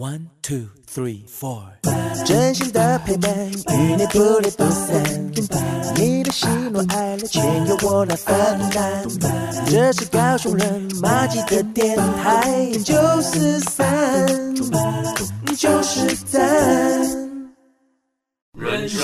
One two three four，真心的陪伴，与你不离不散。你的喜怒哀乐，全由我来分担。这是高雄人马吉的电台，九四三，九四三。人生，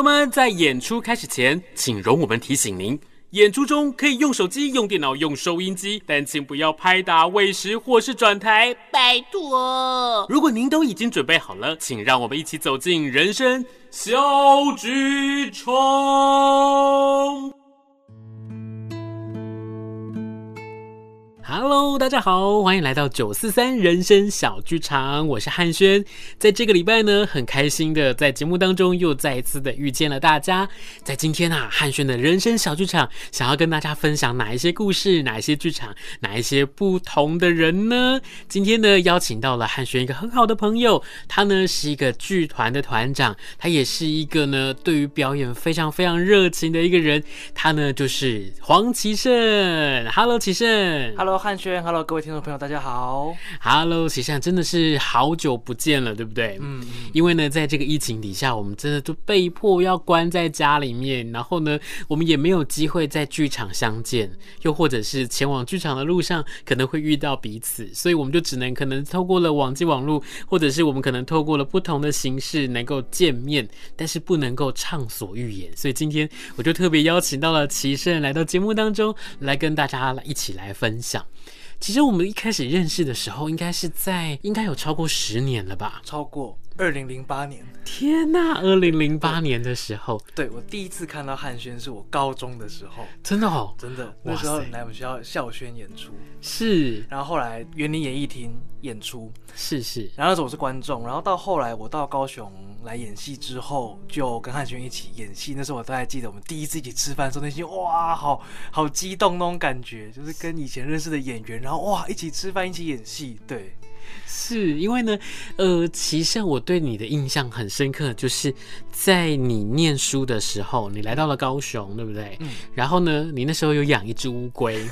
友们，在演出开始前，请容我们提醒您：演出中可以用手机、用电脑、用收音机，但请不要拍打、喂食或是转台，拜托。如果您都已经准备好了，请让我们一起走进人生小剧场。Hello，大家好，欢迎来到九四三人生小剧场，我是汉轩。在这个礼拜呢，很开心的在节目当中又再一次的遇见了大家。在今天啊，汉轩的人生小剧场想要跟大家分享哪一些故事，哪一些剧场，哪一些不同的人呢？今天呢，邀请到了汉轩一个很好的朋友，他呢是一个剧团的团长，他也是一个呢对于表演非常非常热情的一个人。他呢就是黄启盛。Hello，启盛。Hello。汉轩，Hello，各位听众朋友，大家好。Hello，启盛，真的是好久不见了，对不对？嗯，因为呢，在这个疫情底下，我们真的都被迫要关在家里面，然后呢，我们也没有机会在剧场相见，又或者是前往剧场的路上可能会遇到彼此，所以我们就只能可能透过了网际网络，或者是我们可能透过了不同的形式能够见面，但是不能够畅所欲言。所以今天我就特别邀请到了齐胜来到节目当中，来跟大家一起来分享。其实我们一开始认识的时候，应该是在应该有超过十年了吧？超过二零零八年。天哪，二零零八年的时候，对，对我第一次看到汉轩是我高中的时候，真的哦，真的，那时候来我们学校校宣演出，是，然后后来园林演艺厅演出，是是，然后那时候我是观众，然后到后来我到高雄来演戏之后，就跟汉轩一起演戏，那时候我都还记得我们第一次一起吃饭的时候，那些哇，好好激动那种感觉，就是跟以前认识的演员，然后哇一起吃饭一起演戏，对。是因为呢，呃，其实我对你的印象很深刻，就是在你念书的时候，你来到了高雄，对不对？嗯。然后呢，你那时候有养一只乌龟。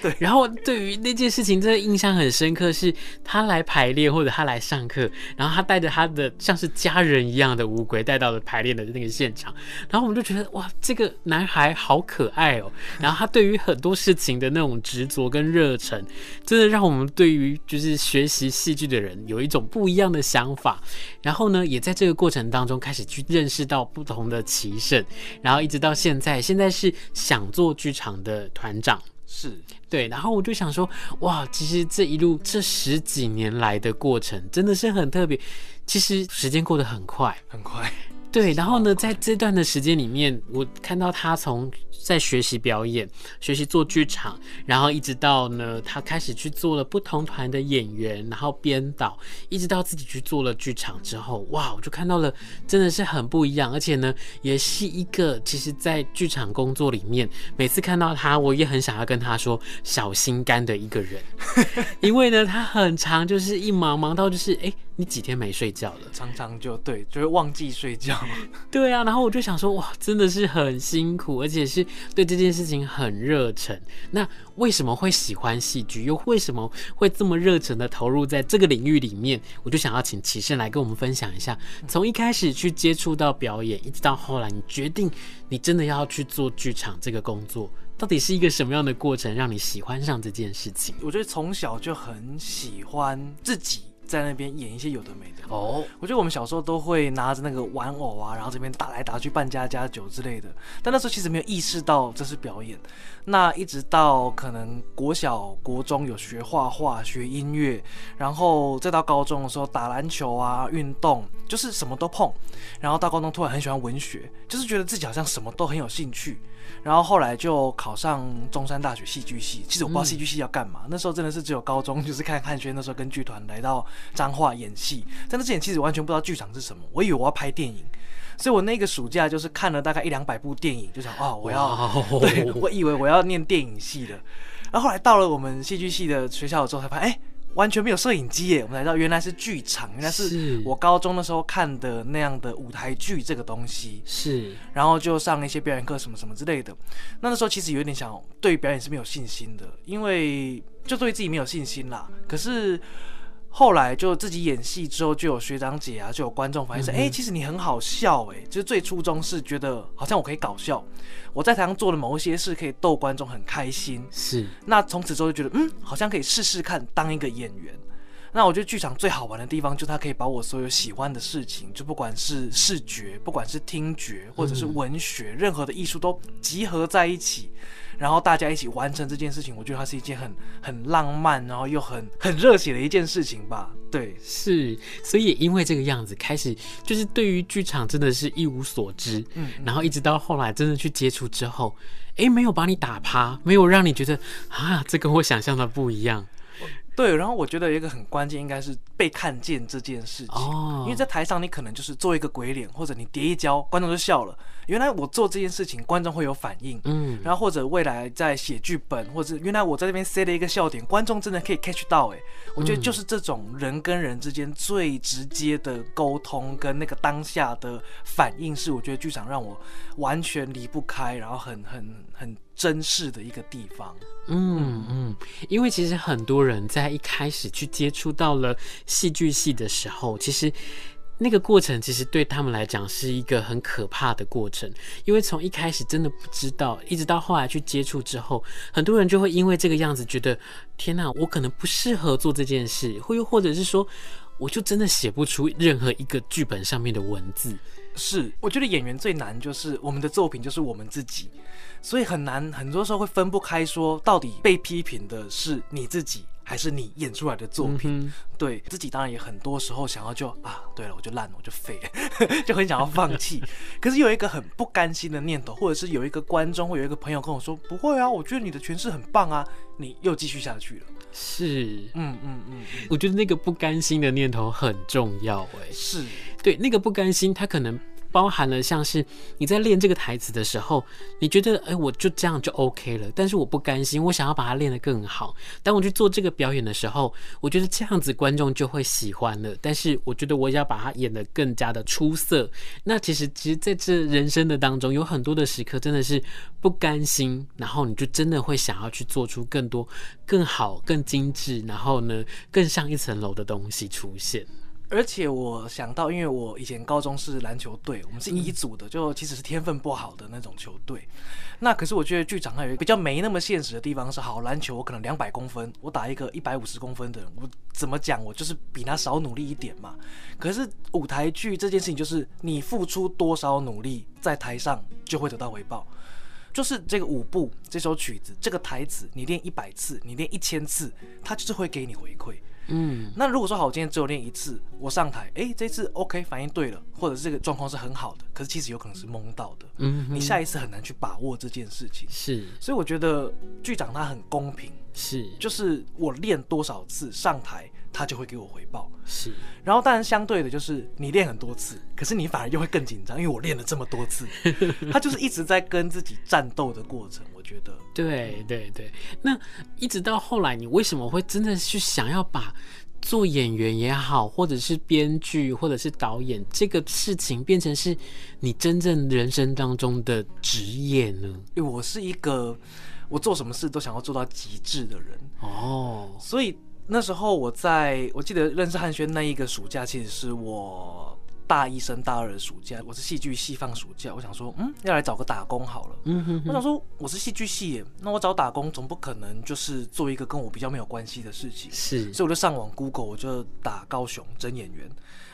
对，然后对于那件事情，真的印象很深刻，是他来排练或者他来上课，然后他带着他的像是家人一样的乌龟带到了排练的那个现场，然后我们就觉得哇，这个男孩好可爱哦，然后他对于很多事情的那种执着跟热忱，真的让我们对于就是学习戏剧的人有一种不一样的想法，然后呢，也在这个过程当中开始去认识到不同的启盛，然后一直到现在，现在是想做剧场的团长。是。对，然后我就想说，哇，其实这一路这十几年来的过程真的是很特别，其实时间过得很快，很快。对，然后呢，在这段的时间里面，我看到他从在学习表演、学习做剧场，然后一直到呢，他开始去做了不同团的演员，然后编导，一直到自己去做了剧场之后，哇，我就看到了，真的是很不一样，而且呢，也是一个其实，在剧场工作里面，每次看到他，我也很想要跟他说小心肝的一个人，因为呢，他很长就是一忙忙到就是哎。你几天没睡觉了？常常就对，就会忘记睡觉。对啊，然后我就想说，哇，真的是很辛苦，而且是对这件事情很热忱。那为什么会喜欢戏剧？又为什么会这么热忱的投入在这个领域里面？我就想要请齐胜来跟我们分享一下，从一开始去接触到表演，一直到后来你决定你真的要去做剧场这个工作，到底是一个什么样的过程，让你喜欢上这件事情？我觉得从小就很喜欢自己。在那边演一些有的没的哦，oh. 我觉得我们小时候都会拿着那个玩偶啊，然后这边打来打去扮家家酒之类的，但那时候其实没有意识到这是表演。那一直到可能国小、国中有学画画、学音乐，然后再到高中的时候打篮球啊、运动，就是什么都碰。然后到高中突然很喜欢文学，就是觉得自己好像什么都很有兴趣。然后后来就考上中山大学戏剧系，其实我不知道戏剧系要干嘛。嗯、那时候真的是只有高中，就是看汉轩那时候跟剧团来到彰化演戏，在那之前其实完全不知道剧场是什么，我以为我要拍电影。所以我那个暑假就是看了大概一两百部电影，就想哦，我要. 对，我以为我要念电影系的。然后后来到了我们戏剧系的学校之后，才发现，哎，完全没有摄影机耶，我们才知道原来是剧场，原来是我高中的时候看的那样的舞台剧这个东西。是，然后就上一些表演课什么什么之类的。那那时候其实有点想对表演是没有信心的，因为就对自己没有信心啦。可是。后来就自己演戏之后，就有学长姐啊，就有观众反映说：“哎、嗯欸，其实你很好笑哎、欸！”就是最初衷是觉得好像我可以搞笑，我在台上做的某一些事可以逗观众很开心。是。那从此之后就觉得，嗯，好像可以试试看当一个演员。那我觉得剧场最好玩的地方，就是它可以把我所有喜欢的事情，就不管是视觉，不管是听觉，或者是文学，嗯、任何的艺术都集合在一起。然后大家一起完成这件事情，我觉得它是一件很很浪漫，然后又很很热血的一件事情吧。对，是，所以也因为这个样子，开始就是对于剧场真的是一无所知。嗯，然后一直到后来真的去接触之后，哎，没有把你打趴，没有让你觉得啊，这跟我想象的不一样。对，然后我觉得一个很关键应该是被看见这件事情，哦，因为在台上你可能就是做一个鬼脸，或者你跌一跤，观众就笑了。原来我做这件事情，观众会有反应，嗯，然后或者未来在写剧本，或者原来我在这边塞了一个笑点，观众真的可以 catch 到，哎，我觉得就是这种人跟人之间最直接的沟通跟那个当下的反应，是我觉得剧场让我完全离不开，然后很很很珍视的一个地方。嗯嗯，因为其实很多人在一开始去接触到了戏剧系的时候，其实那个过程其实对他们来讲是一个很可怕的过程，因为从一开始真的不知道，一直到后来去接触之后，很多人就会因为这个样子觉得，天哪，我可能不适合做这件事，或又或者是说，我就真的写不出任何一个剧本上面的文字。是，我觉得演员最难就是我们的作品就是我们自己。所以很难，很多时候会分不开，说到底被批评的是你自己，还是你演出来的作品？嗯、对自己当然也很多时候想要就啊，对了，我就烂了，我就废了，就很想要放弃。可是有一个很不甘心的念头，或者是有一个观众或有一个朋友跟我说，不会啊，我觉得你的诠释很棒啊，你又继续下去了。是，嗯嗯嗯，我觉得那个不甘心的念头很重要，哎，是对那个不甘心，他可能。包含了像是你在练这个台词的时候，你觉得哎，我就这样就 OK 了，但是我不甘心，我想要把它练得更好。当我去做这个表演的时候，我觉得这样子观众就会喜欢了。但是我觉得我也要把它演得更加的出色。那其实，其实在这人生的当中，有很多的时刻真的是不甘心，然后你就真的会想要去做出更多、更好、更精致，然后呢，更上一层楼的东西出现。而且我想到，因为我以前高中是篮球队，我们是一组的，就其实是天分不好的那种球队。那可是我觉得剧场还有一个比较没那么现实的地方是，好，篮球我可能两百公分，我打一个一百五十公分的人，我怎么讲，我就是比他少努力一点嘛。可是舞台剧这件事情，就是你付出多少努力，在台上就会得到回报。就是这个舞步、这首曲子、这个台词，你练一百次，你练一千次，他就是会给你回馈。嗯，那如果说好，我今天只有练一次，我上台，哎，这次 OK，反应对了，或者是这个状况是很好的，可是其实有可能是蒙到的。嗯，你下一次很难去把握这件事情。是，所以我觉得剧长他很公平，是，就是我练多少次上台，他就会给我回报。是，然后当然相对的就是你练很多次，可是你反而又会更紧张，因为我练了这么多次，他就是一直在跟自己战斗的过程。我觉得，对对对，那一直到后来，你为什么会真的去想要把做演员也好，或者是编剧，或者是导演这个事情变成是你真正人生当中的职业呢？因为我是一个我做什么事都想要做到极致的人哦，所以那时候我在我记得认识汉轩那一个暑假，其实是我。大一升大二的暑假，我是戏剧系放暑假，我想说，嗯，要来找个打工好了。嗯哼哼，我想说，我是戏剧系耶，那我找打工总不可能就是做一个跟我比较没有关系的事情。是，所以我就上网 Google，我就打高雄征演员，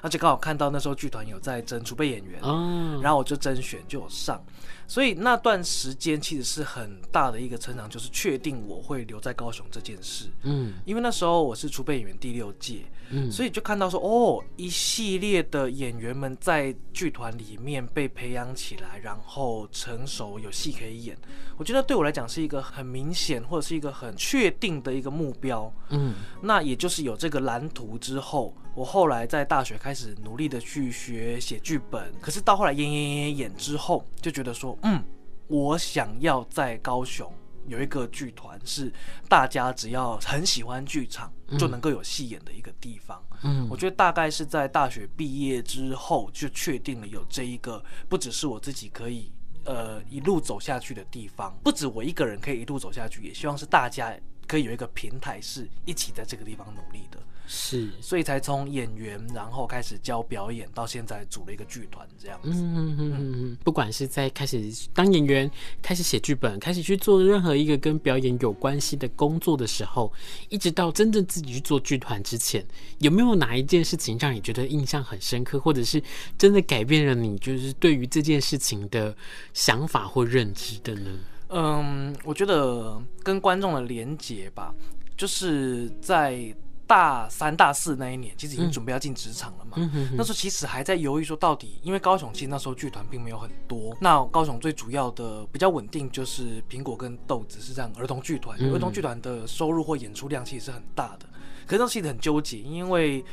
而且刚好看到那时候剧团有在征储备演员，哦，然后我就甄选就有上。所以那段时间其实是很大的一个成长，就是确定我会留在高雄这件事。嗯，因为那时候我是储备演员第六届，嗯，所以就看到说，哦，一系列的演员们在剧团里面被培养起来，然后成熟有戏可以演。我觉得对我来讲是一个很明显或者是一个很确定的一个目标。嗯，那也就是有这个蓝图之后。我后来在大学开始努力的去学写剧本，可是到后来演演演演演之后，就觉得说，嗯，我想要在高雄有一个剧团是大家只要很喜欢剧场就能够有戏演的一个地方。嗯，我觉得大概是在大学毕业之后就确定了有这一个，不只是我自己可以呃一路走下去的地方，不止我一个人可以一路走下去，也希望是大家可以有一个平台是一起在这个地方努力的。是，所以才从演员，然后开始教表演，到现在组了一个剧团这样子。嗯嗯嗯嗯，不管是在开始当演员，开始写剧本，开始去做任何一个跟表演有关系的工作的时候，一直到真正自己去做剧团之前，有没有哪一件事情让你觉得印象很深刻，或者是真的改变了你，就是对于这件事情的想法或认知的呢？嗯，我觉得跟观众的连接吧，就是在。大三、大四那一年，其实已经准备要进职场了嘛。那时候其实还在犹豫，说到底，因为高雄其实那时候剧团并没有很多。那高雄最主要的比较稳定就是苹果跟豆子是这样儿童剧团，儿童剧团的收入或演出量其实是很大的。可是那时候其实很纠结，因为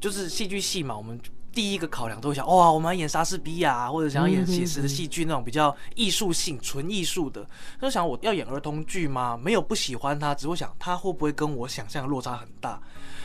就是戏剧系嘛，我们。第一个考量都会想，哇，我们要演莎士比亚，或者想要演写实的戏剧，那种比较艺术性、纯艺术的。就想我要演儿童剧吗？没有不喜欢他，只会想他会不会跟我想象的落差很大。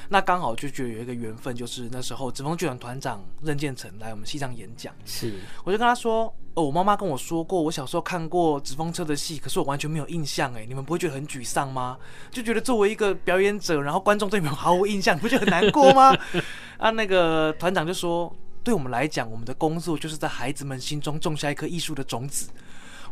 那刚好就觉得有一个缘分，就是那时候紫峰剧团团长任建成来我们西藏演讲，是，我就跟他说，哦，我妈妈跟我说过，我小时候看过纸风车的戏，可是我完全没有印象，哎，你们不会觉得很沮丧吗？就觉得作为一个表演者，然后观众对你们毫无印象，不觉得很难过吗？啊，那个团长就说，对我们来讲，我们的工作就是在孩子们心中种下一颗艺术的种子。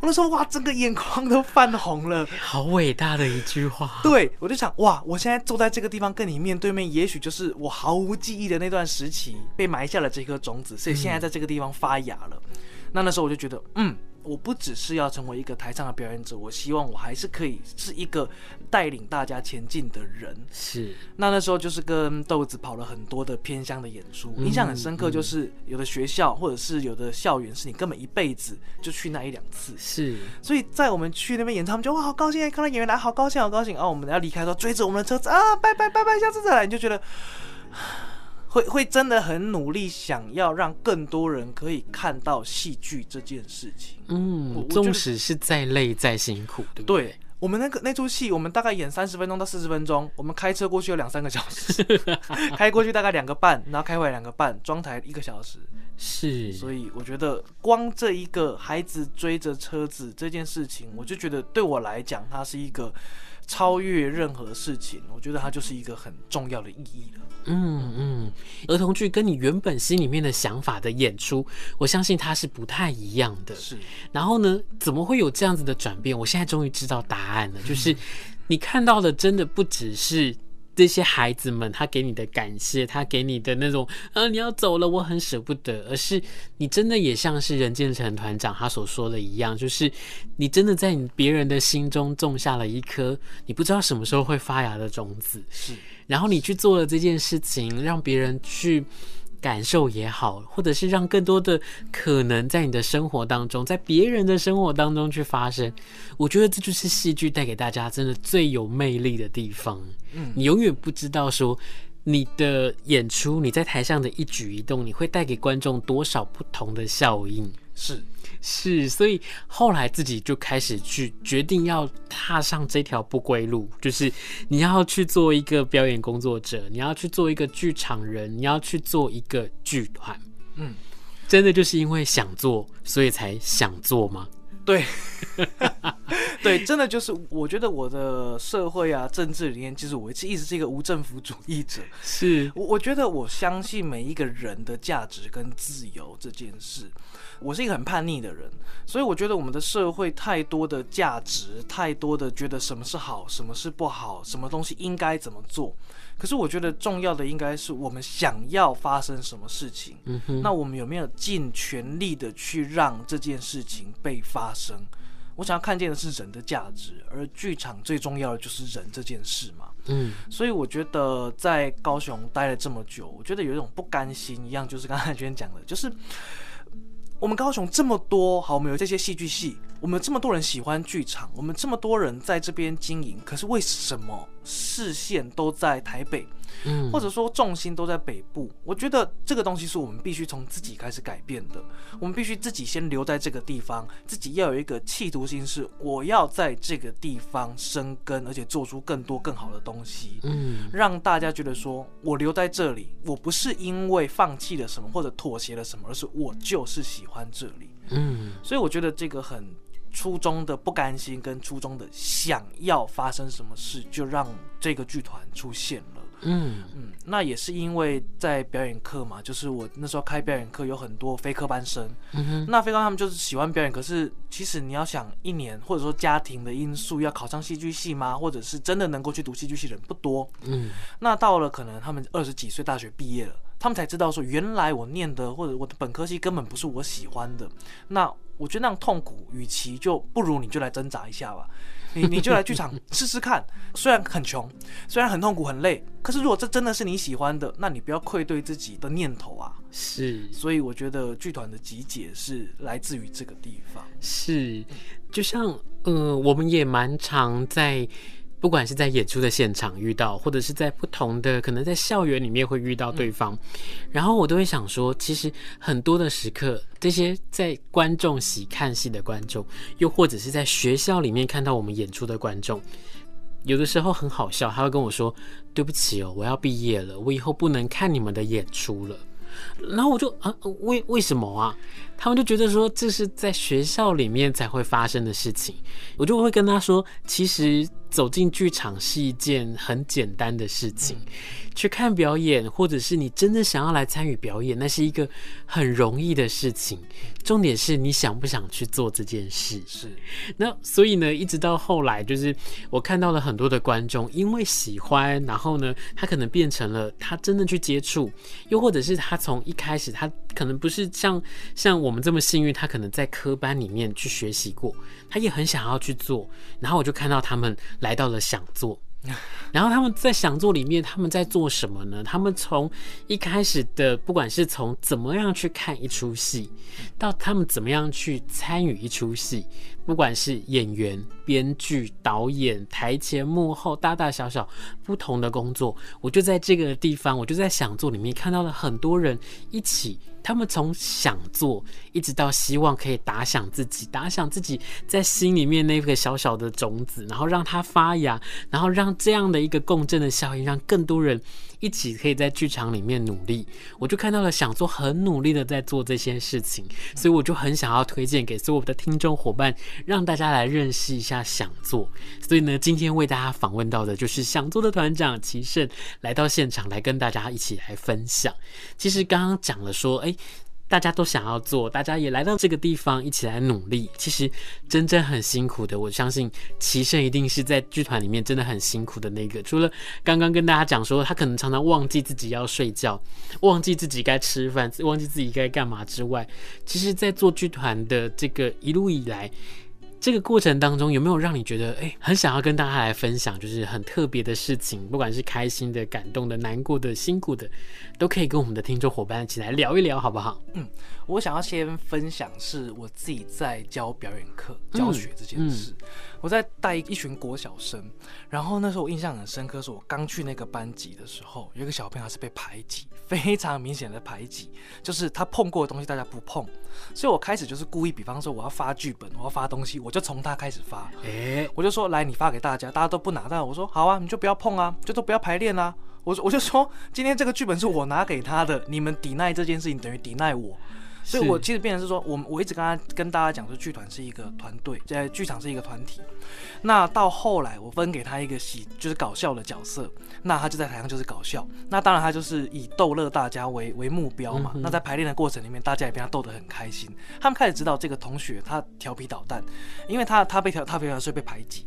我那时候哇，整个眼眶都泛红了，好伟大的一句话。对，我就想哇，我现在坐在这个地方跟你面对面，也许就是我毫无记忆的那段时期被埋下了这颗种子，所以现在在这个地方发芽了。嗯、那那时候我就觉得，嗯。我不只是要成为一个台上的表演者，我希望我还是可以是一个带领大家前进的人。是，那那时候就是跟豆子跑了很多的偏乡的演出，印象很深刻。就是有的学校或者是有的校园，是你根本一辈子就去那一两次。是，所以在我们去那边演唱，他们就哇，好高兴，看到演员来，好高兴，好高兴。然后我们要离开的时候，追着我们的车子啊，拜拜拜拜，下次再来，你就觉得。会会真的很努力，想要让更多人可以看到戏剧这件事情。嗯，纵使是再累再辛苦，对不对？对，我们那个那出戏，我们大概演三十分钟到四十分钟，我们开车过去有两三个小时，开过去大概两个半，然后开回来两个半，装台一个小时。是，所以我觉得光这一个孩子追着车子这件事情，我就觉得对我来讲，它是一个超越任何事情，我觉得它就是一个很重要的意义了。嗯嗯，儿童剧跟你原本心里面的想法的演出，我相信它是不太一样的。是，然后呢，怎么会有这样子的转变？我现在终于知道答案了，就是 你看到的真的不只是这些孩子们他给你的感谢，他给你的那种，啊，你要走了，我很舍不得，而是你真的也像是任建成团长他所说的一样，就是你真的在你别人的心中种下了一颗你不知道什么时候会发芽的种子。是。然后你去做了这件事情，让别人去感受也好，或者是让更多的可能在你的生活当中，在别人的生活当中去发生，我觉得这就是戏剧带给大家真的最有魅力的地方。嗯，你永远不知道说你的演出，你在台上的一举一动，你会带给观众多少不同的效应。是。是，所以后来自己就开始去决定要踏上这条不归路，就是你要去做一个表演工作者，你要去做一个剧场人，你要去做一个剧团。嗯，真的就是因为想做，所以才想做吗？对，对，真的就是，我觉得我的社会啊、政治里面，其实我一直一直是一个无政府主义者。是，我我觉得我相信每一个人的价值跟自由这件事。我是一个很叛逆的人，所以我觉得我们的社会太多的价值，太多的觉得什么是好，什么是不好，什么东西应该怎么做。可是我觉得重要的应该是我们想要发生什么事情，嗯，那我们有没有尽全力的去让这件事情被发生？我想要看见的是人的价值，而剧场最重要的就是人这件事嘛。嗯，所以我觉得在高雄待了这么久，我觉得有一种不甘心一样，就是刚才娟讲的，就是。我们高雄这么多好，我们有这些戏剧系，我们这么多人喜欢剧场，我们这么多人在这边经营，可是为什么视线都在台北？嗯，或者说重心都在北部。我觉得这个东西是我们必须从自己开始改变的。我们必须自己先留在这个地方，自己要有一个企图心，是我要在这个地方生根，而且做出更多更好的东西。嗯，让大家觉得说我留在这里，我不是因为放弃了什么或者妥协了什么，而是我就是喜欢这里。嗯，所以我觉得这个很。初衷的不甘心跟初衷的想要发生什么事，就让这个剧团出现了。嗯嗯，那也是因为在表演课嘛，就是我那时候开表演课有很多非科班生。嗯哼，那非科他们就是喜欢表演，可是其实你要想一年或者说家庭的因素要考上戏剧系吗？或者是真的能够去读戏剧系的人不多。嗯，那到了可能他们二十几岁大学毕业了，他们才知道说原来我念的或者我的本科系根本不是我喜欢的。那我觉得那样痛苦，与其就不如你就来挣扎一下吧，你你就来剧场试试看。虽然很穷，虽然很痛苦很累，可是如果这真的是你喜欢的，那你不要愧对自己的念头啊。是，所以我觉得剧团的集结是来自于这个地方。是，就像呃，我们也蛮常在。不管是在演出的现场遇到，或者是在不同的可能在校园里面会遇到对方，嗯、然后我都会想说，其实很多的时刻，这些在观众席看戏的观众，又或者是在学校里面看到我们演出的观众，有的时候很好笑，他会跟我说：“对不起哦，我要毕业了，我以后不能看你们的演出了。”然后我就啊，为为什么啊？他们就觉得说，这是在学校里面才会发生的事情，我就会跟他说，其实。走进剧场是一件很简单的事情，去看表演，或者是你真的想要来参与表演，那是一个很容易的事情。重点是你想不想去做这件事。是。那所以呢，一直到后来，就是我看到了很多的观众，因为喜欢，然后呢，他可能变成了他真的去接触，又或者是他从一开始，他可能不是像像我们这么幸运，他可能在科班里面去学习过，他也很想要去做，然后我就看到他们。来到了想座，然后他们在想座里面，他们在做什么呢？他们从一开始的，不管是从怎么样去看一出戏，到他们怎么样去参与一出戏，不管是演员、编剧、导演、台前幕后，大大小小不同的工作，我就在这个地方，我就在想做里面看到了很多人一起。他们从想做，一直到希望可以打响自己，打响自己在心里面那个小小的种子，然后让它发芽，然后让这样的一个共振的效应，让更多人一起可以在剧场里面努力。我就看到了想做很努力的在做这些事情，所以我就很想要推荐给所有的听众伙伴，让大家来认识一下想做。所以呢，今天为大家访问到的就是想做的团长齐胜，来到现场来跟大家一起来分享。其实刚刚讲了说，哎。大家都想要做，大家也来到这个地方一起来努力。其实真正很辛苦的，我相信齐胜一定是在剧团里面真的很辛苦的那个。除了刚刚跟大家讲说，他可能常常忘记自己要睡觉，忘记自己该吃饭，忘记自己该干嘛之外，其实，在做剧团的这个一路以来。这个过程当中有没有让你觉得哎，很想要跟大家来分享，就是很特别的事情，不管是开心的、感动的、难过的、辛苦的，都可以跟我们的听众伙伴一起来聊一聊，好不好？嗯，我想要先分享是我自己在教表演课教学这件事。嗯嗯我在带一群国小生，然后那时候我印象很深刻，是我刚去那个班级的时候，有一个小朋友他是被排挤，非常明显的排挤，就是他碰过的东西大家不碰，所以我开始就是故意，比方说我要发剧本，我要发东西，我就从他开始发，诶，我就说来你发给大家，大家都不拿到，我说好啊，你就不要碰啊，就都不要排练啊，我我就说今天这个剧本是我拿给他的，你们抵赖这件事情等于抵赖我。所以，我其实变成是说，我我一直跟他跟大家讲说，剧团是一个团队，在剧场是一个团体。那到后来，我分给他一个喜，就是搞笑的角色，那他就在台上就是搞笑。那当然，他就是以逗乐大家为为目标嘛。那在排练的过程里面，大家也被他逗得很开心。他们开始知道这个同学他调皮捣蛋，因为他他被调他调皮所以被排挤。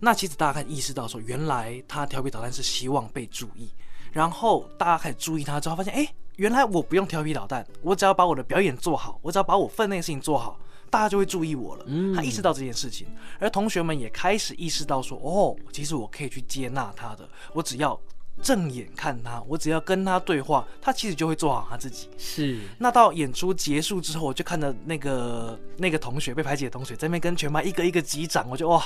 那其实大家开始意识到说，原来他调皮捣蛋是希望被注意。然后大家开始注意他之后，发现哎。原来我不用调皮捣蛋，我只要把我的表演做好，我只要把我分内的事情做好，大家就会注意我了。嗯，他意识到这件事情，而同学们也开始意识到说，哦，其实我可以去接纳他的，我只要正眼看他，我只要跟他对话，他其实就会做好他自己。是。那到演出结束之后，我就看到那个那个同学被排挤的同学在那边跟全班一个一个击掌，我就哇。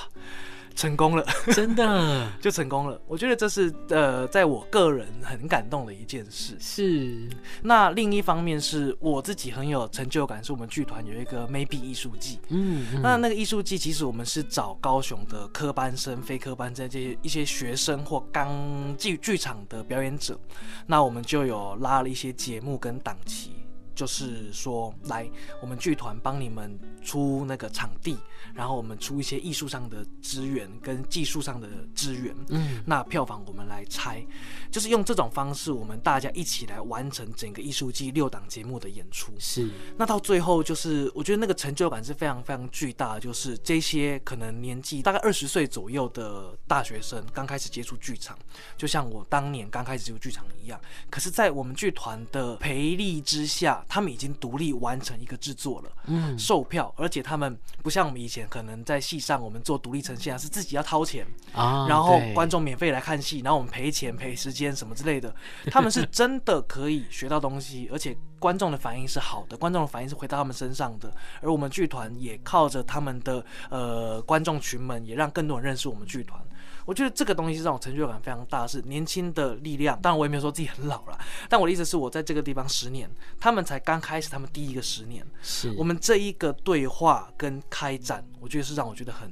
成功了，真的 就成功了。我觉得这是呃，在我个人很感动的一件事。是。那另一方面是我自己很有成就感，是我们剧团有一个 Maybe 艺术季。嗯，嗯。那那个艺术季，其实我们是找高雄的科班生、非科班生这些一些学生或刚进剧场的表演者，那我们就有拉了一些节目跟档期。就是说，来我们剧团帮你们出那个场地，然后我们出一些艺术上的资源跟技术上的资源。嗯，那票房我们来拆，就是用这种方式，我们大家一起来完成整个艺术季六档节目的演出。是，那到最后就是，我觉得那个成就感是非常非常巨大。就是这些可能年纪大概二十岁左右的大学生，刚开始接触剧场，就像我当年刚开始接触剧场一样。可是，在我们剧团的培力之下，他们已经独立完成一个制作了，嗯，售票，而且他们不像我们以前可能在戏上，我们做独立呈现啊，是自己要掏钱啊，然后观众免费来看戏，然后我们赔钱赔时间什么之类的。他们是真的可以学到东西，而且观众的反应是好的，观众的反应是回到他们身上的。而我们剧团也靠着他们的呃观众群们，也让更多人认识我们剧团。我觉得这个东西是让我成就感非常大，是年轻的力量。当然，我也没有说自己很老了，但我的意思是我在这个地方十年，他们才刚开始，他们第一个十年，是我们这一个对话跟开展，我觉得是让我觉得很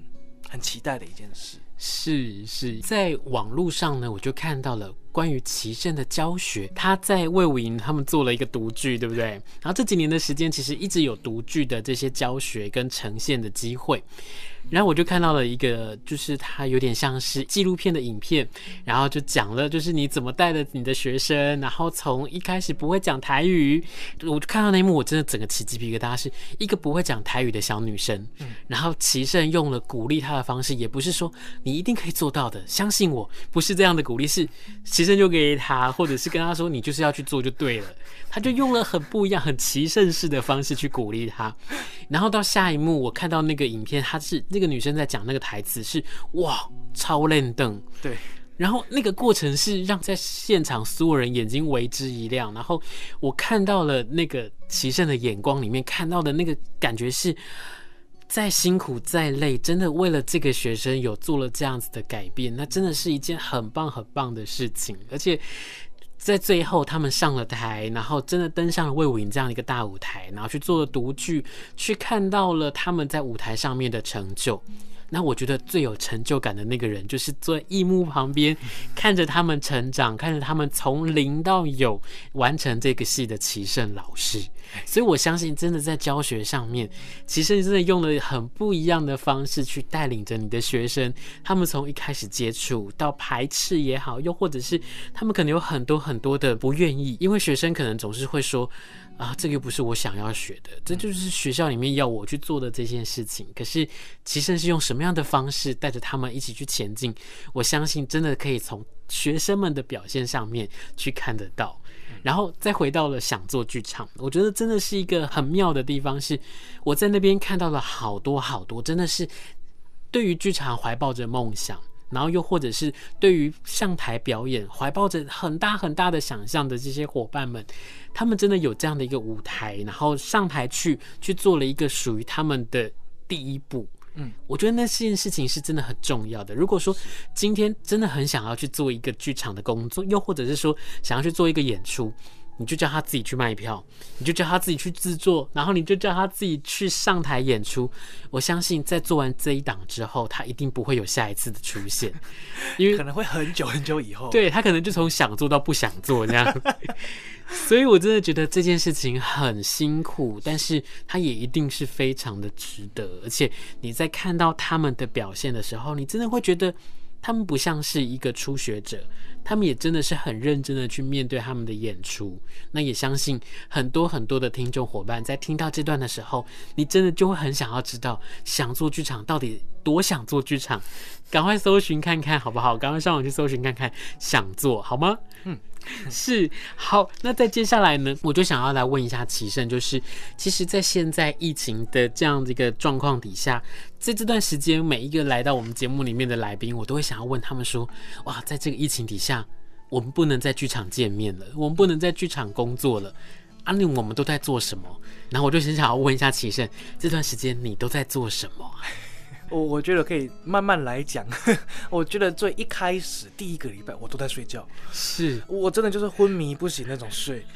很期待的一件事。是是，在网络上呢，我就看到了关于棋圣的教学，他在魏武营他们做了一个独剧，对不对？然后这几年的时间，其实一直有独剧的这些教学跟呈现的机会。然后我就看到了一个，就是它有点像是纪录片的影片，然后就讲了，就是你怎么带着你的学生，然后从一开始不会讲台语，我就看到那一幕，我真的整个起鸡皮疙瘩，是一个不会讲台语的小女生，然后齐胜用了鼓励她的方式，也不是说你一定可以做到的，相信我，不是这样的鼓励，是齐胜就给她，或者是跟她说你就是要去做就对了，他就用了很不一样、很齐胜式的方式去鼓励她，然后到下一幕，我看到那个影片，他是。那个女生在讲那个台词是哇，超练邓，对，然后那个过程是让在现场所有人眼睛为之一亮，然后我看到了那个棋圣的眼光里面看到的那个感觉是，再辛苦再累，真的为了这个学生有做了这样子的改变，那真的是一件很棒很棒的事情，而且。在最后，他们上了台，然后真的登上了魏武营这样一个大舞台，然后去做了独剧，去看到了他们在舞台上面的成就。那我觉得最有成就感的那个人，就是坐在荧幕旁边，看着他们成长，看着他们从零到有完成这个戏的齐胜老师。所以我相信，真的在教学上面，棋圣真的用了很不一样的方式去带领着你的学生。他们从一开始接触到排斥也好，又或者是他们可能有很多很多的不愿意，因为学生可能总是会说。啊，这个又不是我想要学的，这就是学校里面要我去做的这件事情。可是，其实是用什么样的方式带着他们一起去前进？我相信真的可以从学生们的表现上面去看得到。然后再回到了想做剧场，我觉得真的是一个很妙的地方，是我在那边看到了好多好多，真的是对于剧场怀抱着梦想。然后又或者是对于上台表演怀抱着很大很大的想象的这些伙伴们，他们真的有这样的一个舞台，然后上台去去做了一个属于他们的第一步。嗯，我觉得那件事情是真的很重要的。如果说今天真的很想要去做一个剧场的工作，又或者是说想要去做一个演出。你就叫他自己去卖票，你就叫他自己去制作，然后你就叫他自己去上台演出。我相信在做完这一档之后，他一定不会有下一次的出现，因为可能会很久很久以后。对，他可能就从想做到不想做这样。所以我真的觉得这件事情很辛苦，但是他也一定是非常的值得。而且你在看到他们的表现的时候，你真的会觉得。他们不像是一个初学者，他们也真的是很认真的去面对他们的演出。那也相信很多很多的听众伙伴在听到这段的时候，你真的就会很想要知道，想做剧场到底多想做剧场，赶快搜寻看看好不好？赶快上网去搜寻看看，想做好吗？嗯。是好，那在接下来呢，我就想要来问一下齐胜，就是其实，在现在疫情的这样的一个状况底下，在这段时间，每一个来到我们节目里面的来宾，我都会想要问他们说：哇，在这个疫情底下，我们不能在剧场见面了，我们不能在剧场工作了，啊，那我们都在做什么？然后我就很想要问一下齐胜，这段时间你都在做什么？我我觉得可以慢慢来讲。我觉得最一开始第一个礼拜我都在睡觉，是我真的就是昏迷不醒那种睡。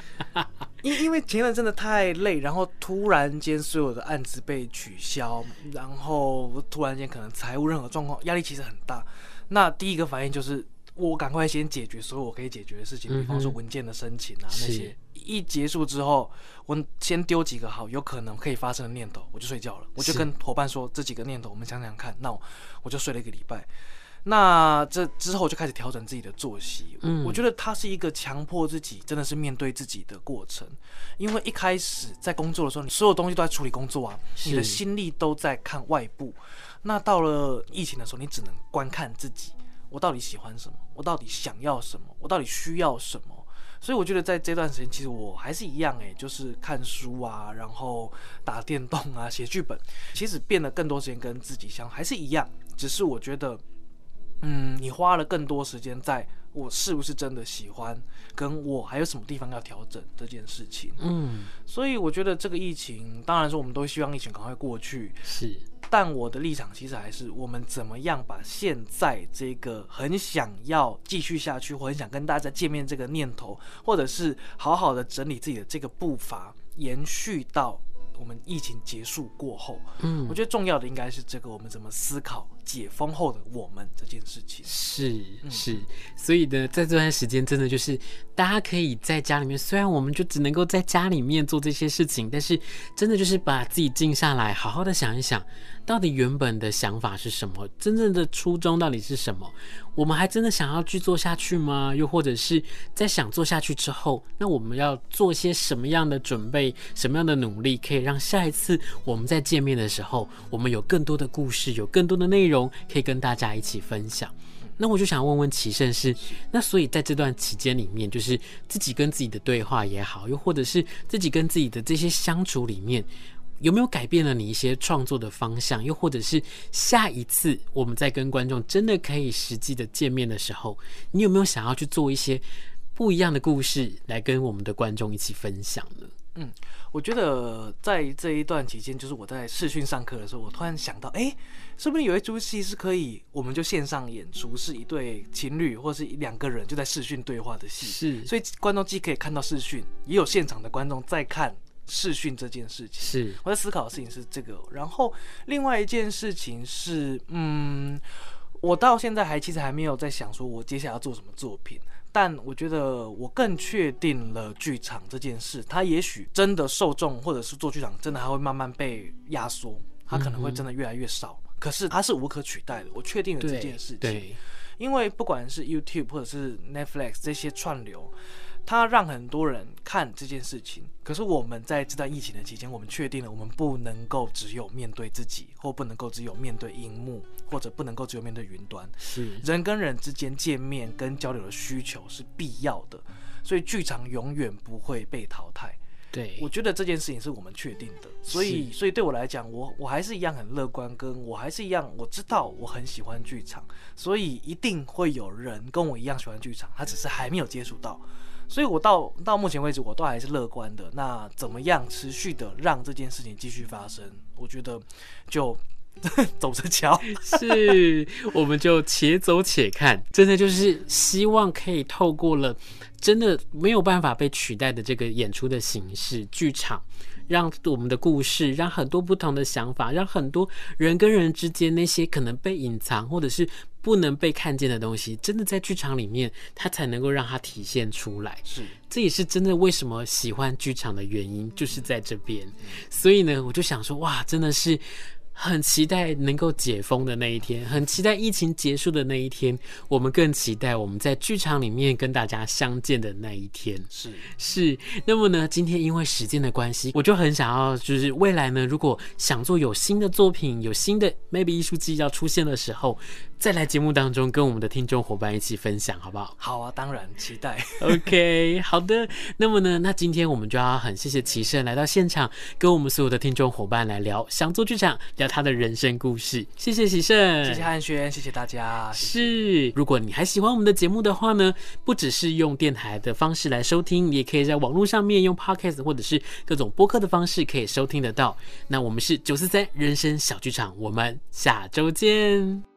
因因为前段真的太累，然后突然间所有的案子被取消，然后突然间可能财务任何状况，压力其实很大。那第一个反应就是我赶快先解决所有我可以解决的事情，比方说文件的申请啊那些。一结束之后，我先丢几个好有可能可以发生的念头，我就睡觉了。我就跟伙伴说这几个念头，我们想想看。那我我就睡了一个礼拜。那这之后就开始调整自己的作息。嗯，我觉得它是一个强迫自己，真的是面对自己的过程。因为一开始在工作的时候，你所有东西都在处理工作啊，你的心力都在看外部。那到了疫情的时候，你只能观看自己，我到底喜欢什么？我到底想要什么？我到底需要什么？所以我觉得在这段时间，其实我还是一样诶，就是看书啊，然后打电动啊，写剧本，其实变得更多时间跟自己相还是一样，只是我觉得，嗯，你花了更多时间在我是不是真的喜欢，跟我还有什么地方要调整这件事情。嗯，所以我觉得这个疫情，当然说我们都希望疫情赶快过去。是。但我的立场其实还是，我们怎么样把现在这个很想要继续下去，或很想跟大家见面这个念头，或者是好好的整理自己的这个步伐，延续到我们疫情结束过后。嗯，我觉得重要的应该是这个，我们怎么思考解封后的我们这件事情。是是，所以呢，在这段时间真的就是大家可以在家里面，虽然我们就只能够在家里面做这些事情，但是真的就是把自己静下来，好好的想一想。到底原本的想法是什么？真正的初衷到底是什么？我们还真的想要去做下去吗？又或者是在想做下去之后，那我们要做些什么样的准备？什么样的努力，可以让下一次我们再见面的时候，我们有更多的故事，有更多的内容可以跟大家一起分享？那我就想问问齐胜是，那所以在这段期间里面，就是自己跟自己的对话也好，又或者是自己跟自己的这些相处里面。有没有改变了你一些创作的方向？又或者是下一次我们在跟观众真的可以实际的见面的时候，你有没有想要去做一些不一样的故事来跟我们的观众一起分享呢？嗯，我觉得在这一段期间，就是我在视讯上课的时候，我突然想到，哎，说不定有一出戏是可以，我们就线上演出，是一对情侣或是一两个人就在视讯对话的戏。是，所以观众既可以看到视讯，也有现场的观众在看。视讯这件事情，是我在思考的事情是这个。然后另外一件事情是，嗯，我到现在还其实还没有在想说我接下来要做什么作品。但我觉得我更确定了剧场这件事，它也许真的受众或者是做剧场真的还会慢慢被压缩，它可能会真的越来越少。嗯、可是它是无可取代的，我确定了这件事情。对，因为不管是 YouTube 或者是 Netflix 这些串流。他让很多人看这件事情，可是我们在这段疫情的期间，我们确定了我们不能够只有面对自己，或不能够只有面对荧幕，或者不能够只有面对云端。是人跟人之间见面跟交流的需求是必要的，所以剧场永远不会被淘汰。对，我觉得这件事情是我们确定的，所以所以对我来讲，我我还是一样很乐观，跟我还是一样，我知道我很喜欢剧场，所以一定会有人跟我一样喜欢剧场，他只是还没有接触到。所以，我到到目前为止，我都还是乐观的。那怎么样持续的让这件事情继续发生？我觉得就走着瞧。是，我们就且走且看。真的就是希望可以透过了真的没有办法被取代的这个演出的形式，剧场。让我们的故事，让很多不同的想法，让很多人跟人之间那些可能被隐藏或者是不能被看见的东西，真的在剧场里面，它才能够让它体现出来。是，这也是真的为什么喜欢剧场的原因，就是在这边。所以呢，我就想说，哇，真的是。很期待能够解封的那一天，很期待疫情结束的那一天，我们更期待我们在剧场里面跟大家相见的那一天。是是，那么呢，今天因为时间的关系，我就很想要，就是未来呢，如果想做有新的作品，有新的 maybe 艺术季要出现的时候。再来节目当中跟我们的听众伙伴一起分享，好不好？好啊，当然期待。OK，好的。那么呢，那今天我们就要很谢谢齐胜来到现场，跟我们所有的听众伙伴来聊想做剧场，聊他的人生故事。谢谢齐胜，谢谢汉轩，谢谢大家。是，如果你还喜欢我们的节目的话呢，不只是用电台的方式来收听，你也可以在网络上面用 Podcast 或者是各种播客的方式可以收听得到。那我们是九四三人生小剧场，我们下周见。